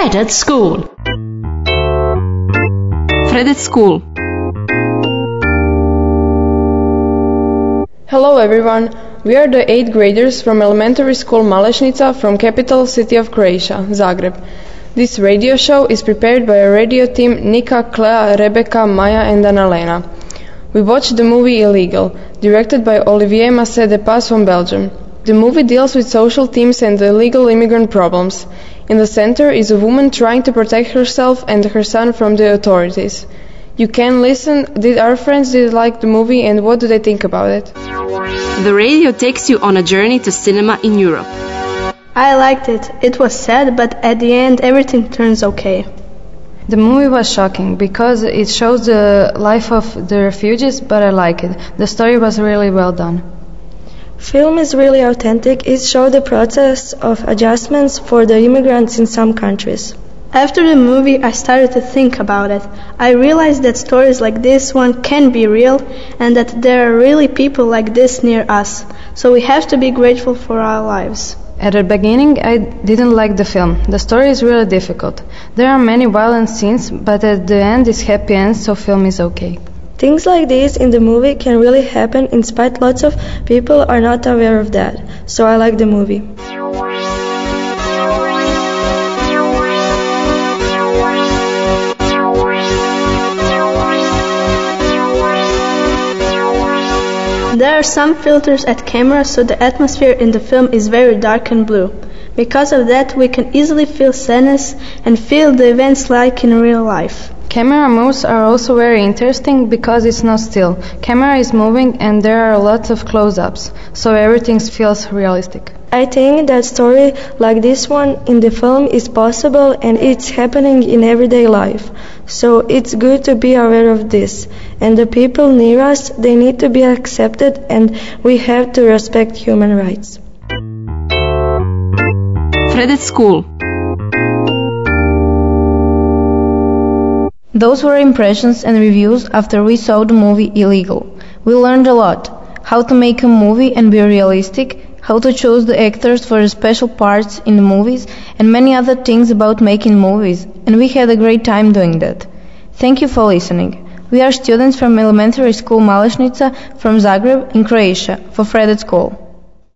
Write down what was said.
Fred at School. Fred at School. Hello everyone. We are the 8th graders from elementary school Malešnica from capital city of Croatia, Zagreb. This radio show is prepared by a radio team Nika, Clea, Rebecca, Maya and Annalena. We watched the movie Illegal, directed by Olivier Masset-Depasse from Belgium. The movie deals with social themes and the illegal immigrant problems. In the center is a woman trying to protect herself and her son from the authorities. You can listen. Did our friends did like the movie and what do they think about it? The radio takes you on a journey to cinema in Europe. I liked it. It was sad, but at the end everything turns okay. The movie was shocking because it shows the life of the refugees, but I like it. The story was really well done. Film is really authentic. It showed the process of adjustments for the immigrants in some countries. After the movie, I started to think about it. I realized that stories like this one can be real and that there are really people like this near us. So we have to be grateful for our lives. At the beginning, I didn't like the film. The story is really difficult. There are many violent scenes, but at the end it's happy end, so film is okay. Things like this in the movie can really happen in spite lots of people are not aware of that. So I like the movie. There are some filters at camera so the atmosphere in the film is very dark and blue. Because of that we can easily feel sadness and feel the events like in real life. Camera moves are also very interesting because it's not still. Camera is moving and there are lots of close-ups, so everything feels realistic. I think that story like this one in the film is possible and it's happening in everyday life. So it's good to be aware of this. And the people near us, they need to be accepted and we have to respect human rights. Fred at School. Those were impressions and reviews after we saw the movie Illegal. We learned a lot. How to make a movie and be realistic, how to choose the actors for the special parts in the movies, and many other things about making movies, and we had a great time doing that. Thank you for listening. We are students from elementary school Malešnica from Zagreb in Croatia for Fred at School.